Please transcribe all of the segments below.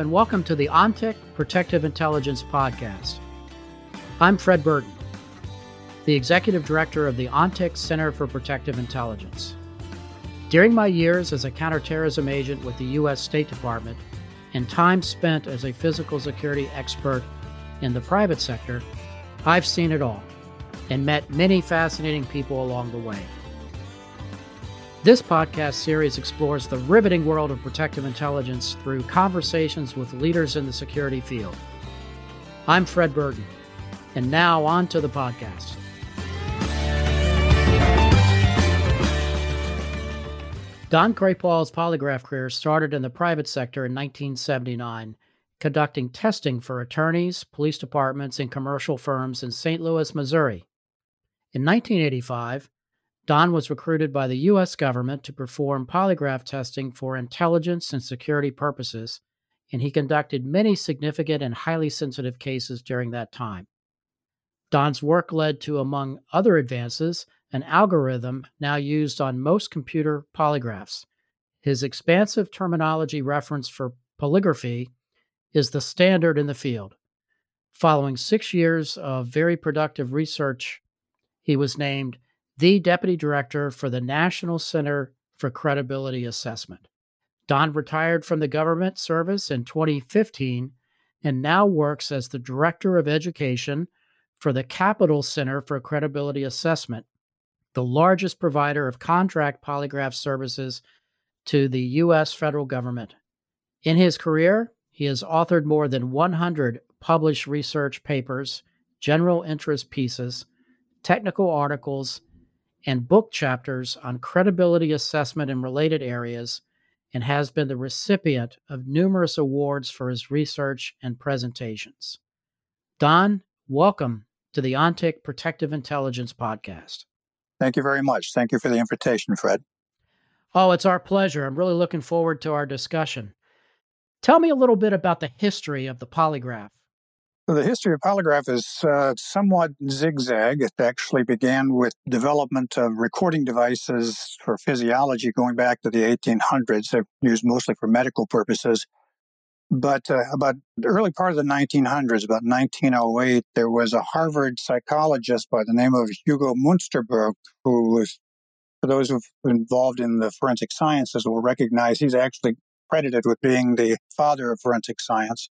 And welcome to the ONTIC Protective Intelligence Podcast. I'm Fred Burton, the Executive Director of the ONTIC Center for Protective Intelligence. During my years as a counterterrorism agent with the U.S. State Department and time spent as a physical security expert in the private sector, I've seen it all and met many fascinating people along the way. This podcast series explores the riveting world of protective intelligence through conversations with leaders in the security field. I'm Fred Burton, and now on to the podcast. Don Krapohl's polygraph career started in the private sector in 1979, conducting testing for attorneys, police departments, and commercial firms in St. Louis, Missouri. In 1985, Don was recruited by the U.S. government to perform polygraph testing for intelligence and security purposes, and he conducted many significant and highly sensitive cases during that time. Don's work led to, among other advances, an algorithm now used on most computer polygraphs. His expansive terminology reference for polygraphy is the standard in the field. Following six years of very productive research, he was named the Deputy Director for the National Center for Credibility Assessment. Don retired from the government service in 2015 and now works as the Director of Education for the Capital Center for Credibility Assessment, the largest provider of contract polygraph services to the U.S. federal government. In his career, he has authored more than 100 published research papers, general interest pieces, technical articles, and book chapters on credibility assessment in related areas and has been the recipient of numerous awards for his research and presentations. Don, welcome to the ONTIC Protective Intelligence Podcast. Thank you very much. Thank you for the invitation, Fred. Oh, it's our pleasure. I'm really looking forward to our discussion. Tell me a little bit about the history of the polygraph. The history of polygraph is uh, somewhat zigzag. It actually began with development of recording devices for physiology going back to the 1800s. They're used mostly for medical purposes. But uh, about the early part of the 1900s, about 1908, there was a Harvard psychologist by the name of Hugo Munsterberg, who was, for those involved in the forensic sciences, will recognize he's actually credited with being the father of forensic science.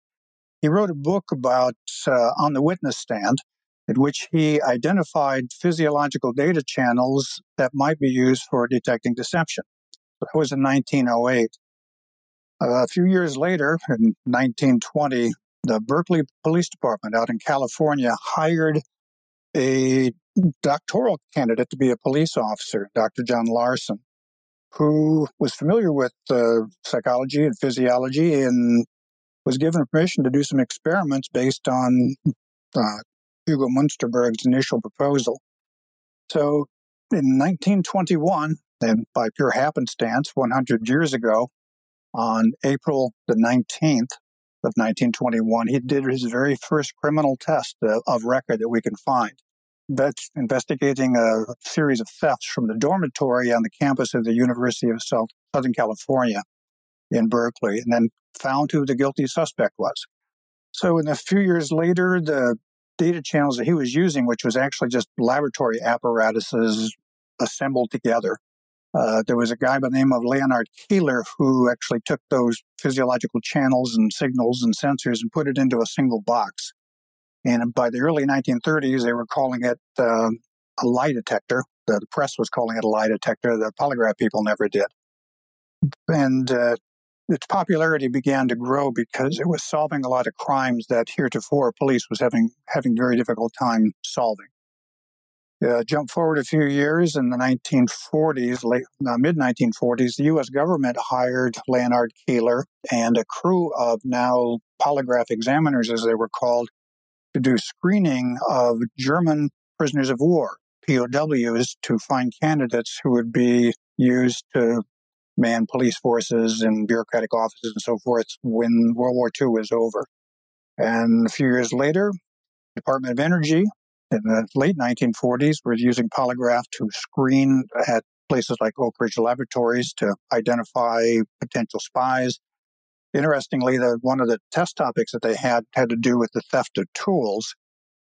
He wrote a book about uh, on the witness stand, in which he identified physiological data channels that might be used for detecting deception. That was in 1908. Uh, a few years later, in 1920, the Berkeley Police Department out in California hired a doctoral candidate to be a police officer, Dr. John Larson, who was familiar with uh, psychology and physiology and was given permission to do some experiments based on uh, Hugo Munsterberg's initial proposal. So in 1921, and by pure happenstance, 100 years ago, on April the 19th of 1921, he did his very first criminal test uh, of record that we can find. That's investigating a series of thefts from the dormitory on the campus of the University of South, Southern California in Berkeley and then found who the guilty suspect was. So, in a few years later, the data channels that he was using, which was actually just laboratory apparatuses assembled together, uh, there was a guy by the name of Leonarde Keeler who actually took those physiological channels and signals and sensors and put it into a single box. And by the early 1930s, they were calling it uh, a lie detector. The press was calling it a lie detector. The polygraph people never did. And uh, its popularity began to grow because it was solving a lot of crimes that heretofore police was having having very difficult time solving. Uh, jump forward a few years in the 1940s, late uh, mid 1940s, the U.S. government hired Leonarde Keeler and a crew of now polygraph examiners, as they were called, to do screening of German prisoners of war, POWs, to find candidates who would be used to man police forces and bureaucratic offices and so forth when World War II was over. And a few years later, Department of Energy in the late 1940s was using polygraph to screen at places like Oak Ridge Laboratories to identify potential spies. Interestingly, the, one of the test topics that they had had to do with the theft of tools.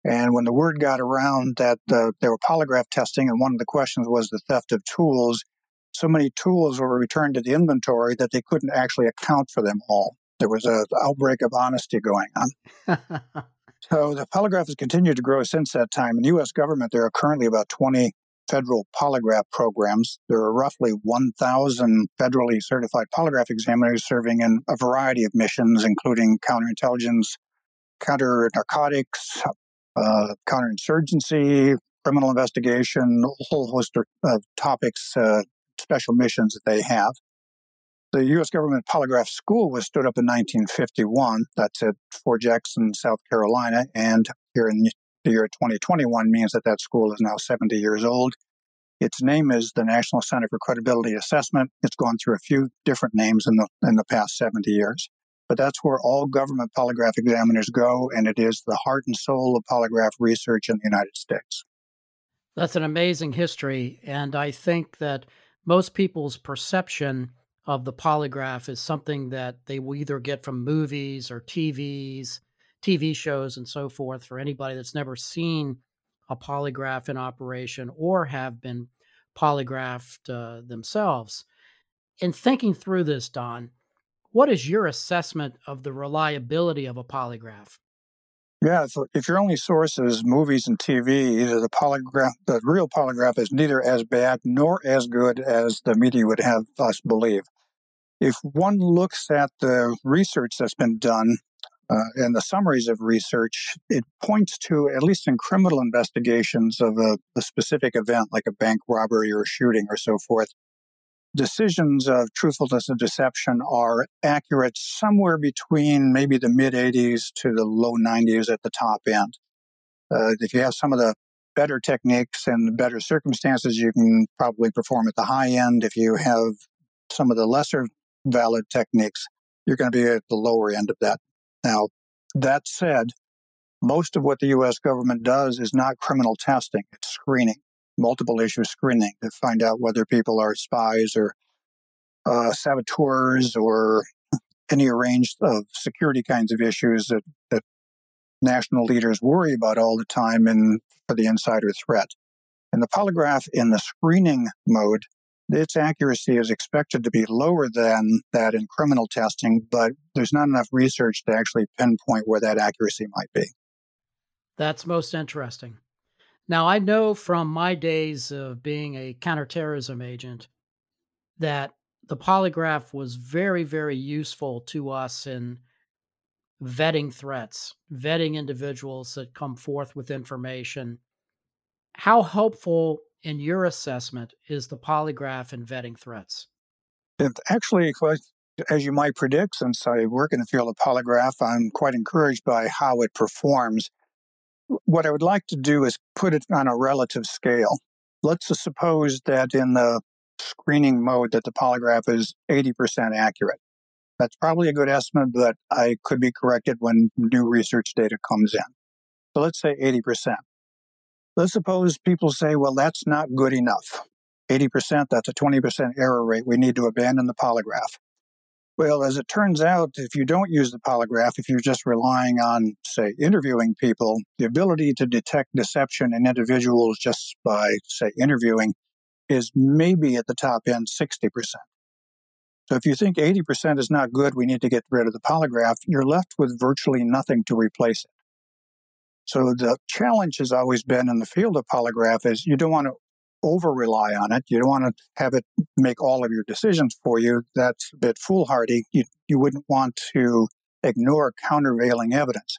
And when the word got around that uh, they were polygraph testing, and one of the questions was the theft of tools, so many tools were returned to the inventory that they couldn't actually account for them all. There was an outbreak of honesty going on. so the polygraph has continued to grow since that time. In the U.S. government, there are currently about 20 federal polygraph programs. There are roughly 1,000 federally certified polygraph examiners serving in a variety of missions, including counterintelligence, counter narcotics, uh, counterinsurgency, criminal investigation, a whole host of topics, uh, special missions that they have. The U.S. government polygraph school was stood up in 1951. That's at Fort Jackson, South Carolina. And here in the year 2021 means that that school is now 70 years old. Its name is the National Center for Credibility Assessment. It's gone through a few different names in the, in the past 70 years. But that's where all government polygraph examiners go, and it is the heart and soul of polygraph research in the United States. That's an amazing history. And I think that most people's perception of the polygraph is something that they will either get from movies or TVs TV shows and so forth for anybody that's never seen a polygraph in operation or have been polygraphed uh, themselves. In thinking through this, Don, what is your assessment of the reliability of a polygraph? Yeah, so if your only source is movies and TV, either the polygraph, the real polygraph is neither as bad nor as good as the media would have us believe. If one looks at the research that's been done uh, and the summaries of research, it points to, at least in criminal investigations of a, a, specific event like a bank robbery or a shooting or so forth, decisions of truthfulness and deception are accurate somewhere between maybe the mid 80s to the low 90s at the top end. Uh, if you have some of the better techniques and better circumstances, you can probably perform at the high end. If you have some of the lesser valid techniques, you're going to be at the lower end of that now, that said, most of what the U.S. government does is not criminal testing, it's screening, multiple issue screening to find out whether people are spies or uh, saboteurs or any range of security kinds of issues that, that national leaders worry about all the time and for the insider threat. And the polygraph in the screening mode its accuracy is expected to be lower than that in criminal testing, but there's not enough research to actually pinpoint where that accuracy might be. That's most interesting. Now, I know from my days of being a counterterrorism agent that the polygraph was very, very useful to us in vetting threats, vetting individuals that come forth with information. How helpful in your assessment, is the polygraph in vetting threats? Actually, as you might predict, since I work in the field of polygraph, I'm quite encouraged by how it performs. What I would like to do is put it on a relative scale. Let's suppose that in the screening mode that the polygraph is 80% accurate. That's probably a good estimate, but I could be corrected when new research data comes in. So let's say 80%. Let's suppose people say, well, that's not good enough. 80%, that's a 20% error rate. We need to abandon the polygraph. Well, as it turns out, if you don't use the polygraph, if you're just relying on, say, interviewing people, the ability to detect deception in individuals just by, say, interviewing is maybe at the top end 60%. So if you think 80% is not good, we need to get rid of the polygraph, you're left with virtually nothing to replace it. So the challenge has always been in the field of polygraph is you don't want to over rely on it. You don't want to have it make all of your decisions for you. That's a bit foolhardy. You, you wouldn't want to ignore countervailing evidence.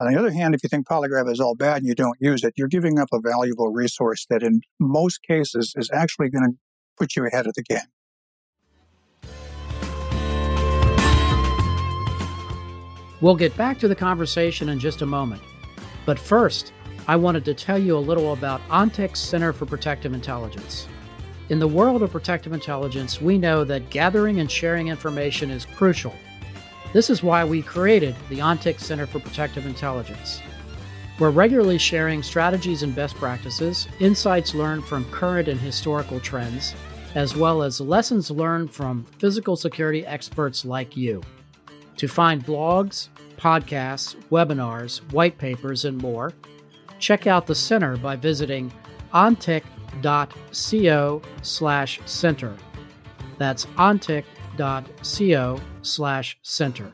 On the other hand, if you think polygraph is all bad and you don't use it, you're giving up a valuable resource that in most cases is actually going to put you ahead of the game. We'll get back to the conversation in just a moment. But first, I wanted to tell you a little about ONTIC's Center for Protective Intelligence. In the world of protective intelligence, we know that gathering and sharing information is crucial. This is why we created the ONTIC Center for Protective Intelligence. We're regularly sharing strategies and best practices, insights learned from current and historical trends, as well as lessons learned from physical security experts like you. To find blogs, podcasts, webinars, white papers, and more, check out the center by visiting ontic.co slash center. That's ontic.co slash center.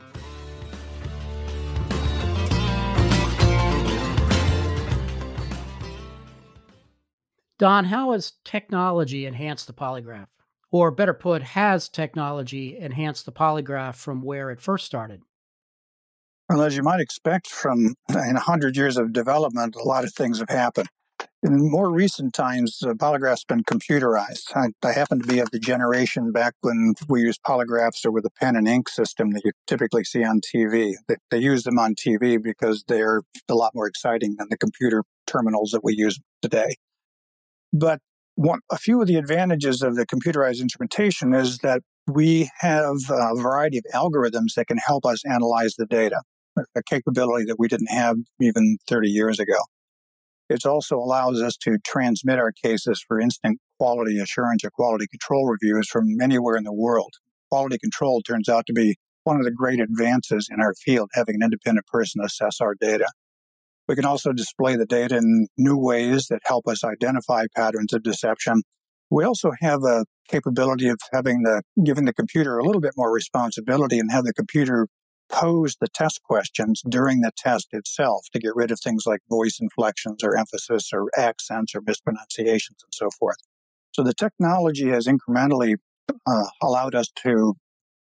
Don, how has technology enhanced the polygraph? Or better put, has technology enhanced the polygraph from where it first started? Well, as you might expect from in 100 years of development, a lot of things have happened. In more recent times, the polygraph's been computerized. I, I, happen to be of the generation back when we used polygraphs or with the pen and ink system that you typically see on TV. They, they use them on TV because they're a lot more exciting than the computer terminals that we use today. But one, a few of the advantages of the computerized instrumentation is that we have a variety of algorithms that can help us analyze the data, a capability that we didn't have even 30 years ago. It also allows us to transmit our cases for instant quality assurance or quality control reviews from anywhere in the world. Quality control turns out to be one of the great advances in our field, having an independent person assess our data. We can also display the data in new ways that help us identify patterns of deception. We also have a capability of having the giving the computer a little bit more responsibility and have the computer pose the test questions during the test itself to get rid of things like voice inflections or emphasis or accents or mispronunciations and so forth. So the technology has incrementally uh, allowed us to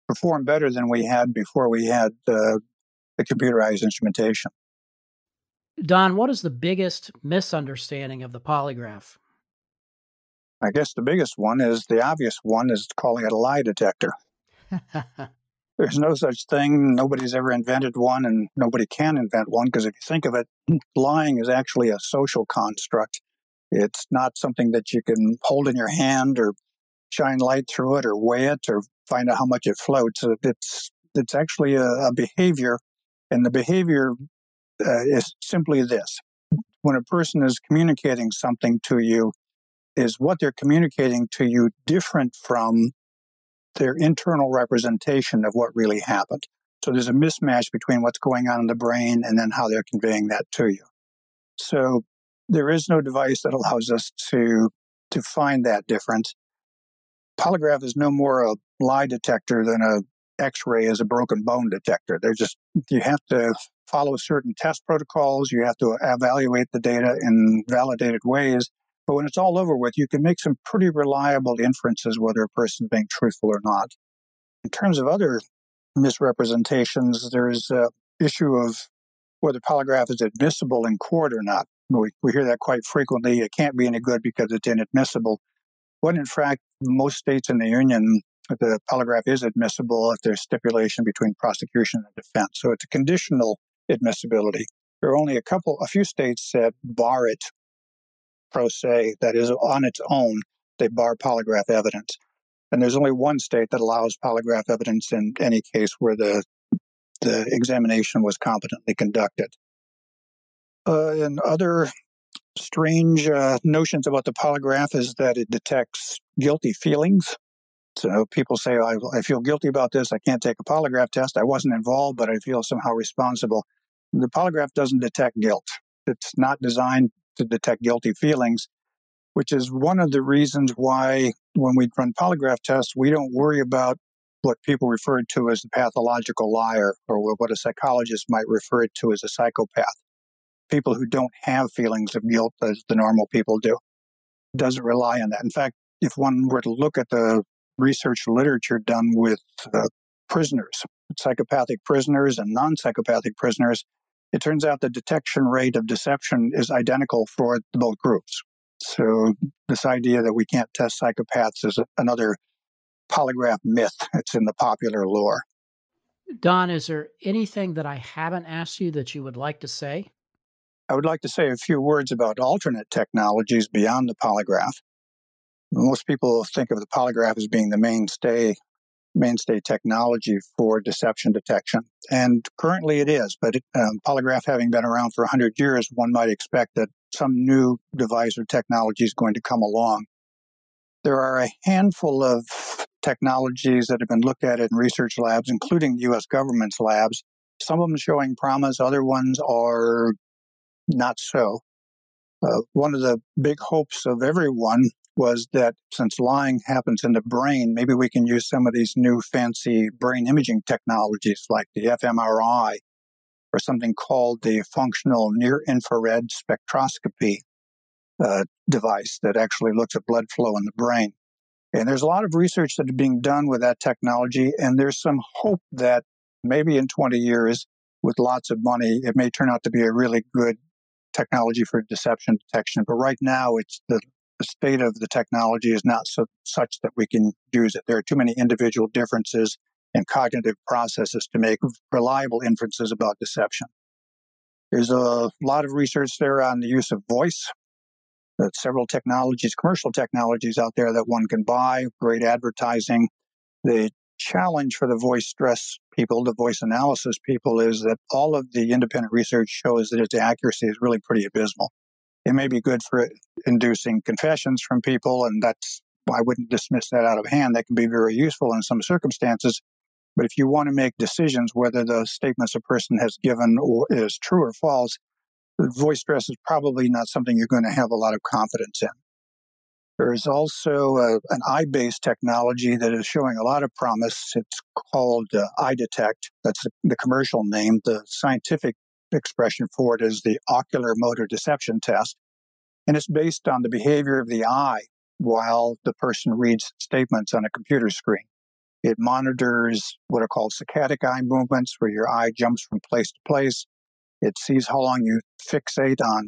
perform better than we had before we had uh, the computerized instrumentation. Don, what is the biggest misunderstanding of the polygraph? I guess the biggest one is the obvious one is calling it a lie detector. There's no such thing. Nobody's ever invented one, and nobody can invent one because if you think of it, lying is actually a social construct. It's not something that you can hold in your hand or shine light through it or weigh it or find out how much it floats. It's it's actually a, a behavior, and the behavior uh, is simply this: when a person is communicating something to you, is what they're communicating to you different from their internal representation of what really happened. So there's a mismatch between what's going on in the brain and then how they're conveying that to you. So there is no device that allows us to to find that difference. Polygraph is no more a lie detector than a X-ray is a broken bone detector. They're just you have to follow certain test protocols. You have to evaluate the data in validated ways, but when it's all over with, you can make some pretty reliable inferences whether a person's being truthful or not. In terms of other misrepresentations, there's a issue of whether polygraph is admissible in court or not. We, we hear that quite frequently. It can't be any good because it's inadmissible. When in fact, most states in the union, the polygraph is admissible if there's stipulation between prosecution and defense. So it's a conditional admissibility. There are only a couple, a few states that bar it pro se that is on its own, they bar polygraph evidence. And there's only one state that allows polygraph evidence in any case where the the examination was competently conducted. Uh, and other strange uh, notions about the polygraph is that it detects guilty feelings. So people say, I, I feel guilty about this. I can't take a polygraph test. I wasn't involved, but I feel somehow responsible. The polygraph doesn't detect guilt. It's not designed to detect guilty feelings, which is one of the reasons why when we run polygraph tests, we don't worry about what people refer to as the pathological liar or what a psychologist might refer to as a psychopath. People who don't have feelings of guilt as the normal people do doesn't rely on that. In fact, if one were to look at the research literature done with uh, prisoners, psychopathic prisoners and non psychopathic prisoners, it turns out the detection rate of deception is identical for both groups. So, this idea that we can't test psychopaths is another polygraph myth. It's in the popular lore. Don, is there anything that I haven't asked you that you would like to say? I would like to say a few words about alternate technologies beyond the polygraph. Most people think of the polygraph as being the mainstay mainstay technology for deception detection. And currently it is, but it, um, polygraph having been around for 100 years, one might expect that some new device or technology is going to come along. There are a handful of technologies that have been looked at in research labs, including the U.S. government's labs. Some of them showing promise, other ones are not so. Uh, one of the big hopes of everyone was that since lying happens in the brain, maybe we can use some of these new fancy brain imaging technologies like the fMRI or something called the functional near infrared spectroscopy uh, device that actually looks at blood flow in the brain. And there's a lot of research that is being done with that technology, and there's some hope that maybe in 20 years, with lots of money, it may turn out to be a really good technology for deception detection. But right now, it's the, the state of the technology is not so, such that we can use it. There are too many individual differences in cognitive processes to make reliable inferences about deception. There's a lot of research there on the use of voice there's several technologies, commercial technologies out there that one can buy, great advertising. The challenge for the voice stress people, the voice analysis people, is that all of the independent research shows that its accuracy is really pretty abysmal. It may be good for inducing confessions from people, and that's I wouldn't dismiss that out of hand. That can be very useful in some circumstances. But if you want to make decisions whether the statements a person has given is true or false, voice stress is probably not something you're going to have a lot of confidence in. There is also a, an eye based technology that is showing a lot of promise. It's called uh, EyeDetect. That's the, the commercial name. The scientific expression for it is the ocular motor deception test. And it's based on the behavior of the eye while the person reads statements on a computer screen. It monitors what are called saccadic eye movements, where your eye jumps from place to place. It sees how long you fixate on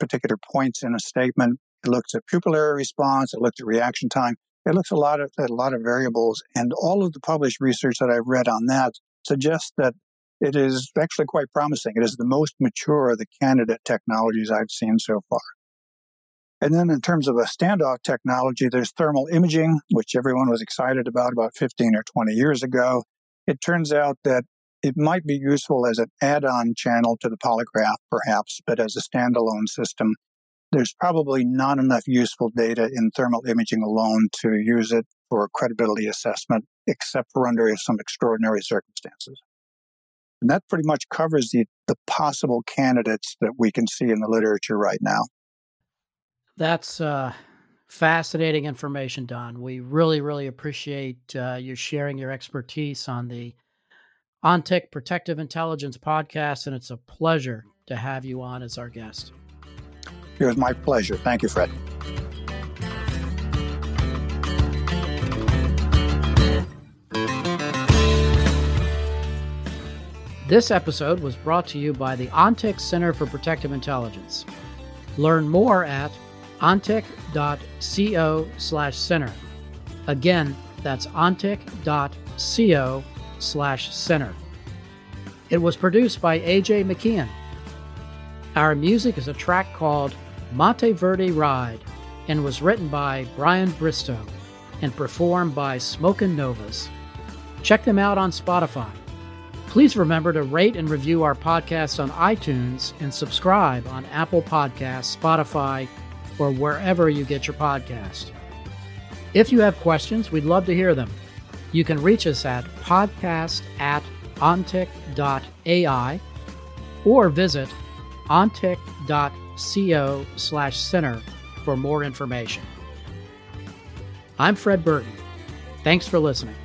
particular points in a statement. It looks at pupillary response. It looks at reaction time. It looks a lot of, at a lot of variables. And all of the published research that I've read on that suggests that it is actually quite promising. It is the most mature of the candidate technologies I've seen so far. And then in terms of a standoff technology, there's thermal imaging, which everyone was excited about about 15 or 20 years ago. It turns out that it might be useful as an add on channel to the polygraph, perhaps, but as a standalone system, there's probably not enough useful data in thermal imaging alone to use it for credibility assessment, except for under some extraordinary circumstances. And that pretty much covers the, the possible candidates that we can see in the literature right now. That's uh, fascinating information, Don. We really, really appreciate uh, you sharing your expertise on the ONTIC Protective Intelligence podcast, and it's a pleasure to have you on as our guest. It was my pleasure. Thank you, Fred. This episode was brought to you by the ONTIC Center for Protective Intelligence. Learn more at ontic.co slash center. Again, that's ontic.co slash center. It was produced by AJ McKeon. Our music is a track called Monteverde Ride and was written by Brian Bristow and performed by Smokin' Novas. Check them out on Spotify. Please remember to rate and review our podcast on iTunes and subscribe on Apple Podcasts, Spotify, or wherever you get your podcast. If you have questions, we'd love to hear them. You can reach us at podcast at ontic.ai or visit ontic.co slash center for more information. I'm Fred Burton. Thanks for listening.